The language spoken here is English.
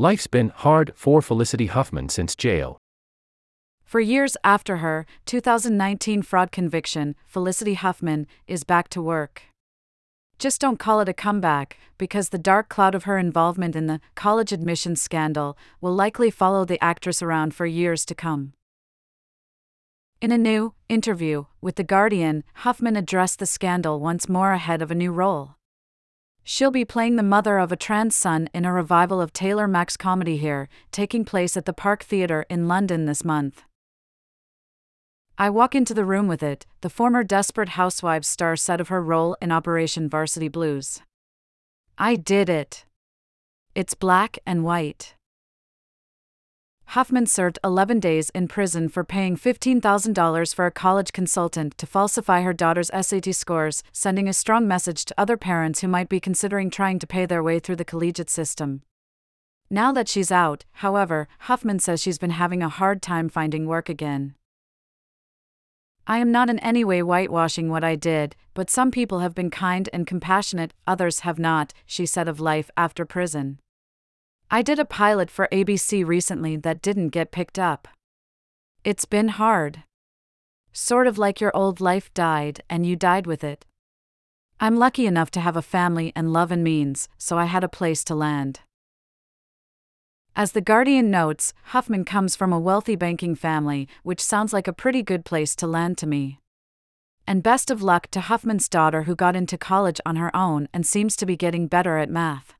Life's been hard for Felicity Huffman since jail. Four years after her 2019 fraud conviction, Felicity Huffman is back to work. Just don't call it a comeback, because the dark cloud of her involvement in the college admissions scandal will likely follow the actress around for years to come. In a new interview with The Guardian, Huffman addressed the scandal once more ahead of a new role. She'll be playing the mother of a trans son in a revival of Taylor Mac's comedy Hir, taking place at the Park Theatre in London this month. I walk into the room with it, the former Desperate Housewives star said of her role in Operation Varsity Blues. I did it. It's black and white. Huffman served 11 days in prison for paying $15,000 for a college consultant to falsify her daughter's SAT scores, sending a strong message to other parents who might be considering trying to pay their way through the collegiate system. Now that she's out, however, Huffman says she's been having a hard time finding work again. I am not in any way whitewashing what I did, but some people have been kind and compassionate, others have not, she said of life after prison. I did a pilot for ABC recently that didn't get picked up. It's been hard. Sort of like your old life died and you died with it. I'm lucky enough to have a family and love and means, so I had a place to land. As The Guardian notes, Huffman comes from a wealthy banking family, which sounds like a pretty good place to land to me. And best of luck to Huffman's daughter, who got into college on her own and seems to be getting better at math.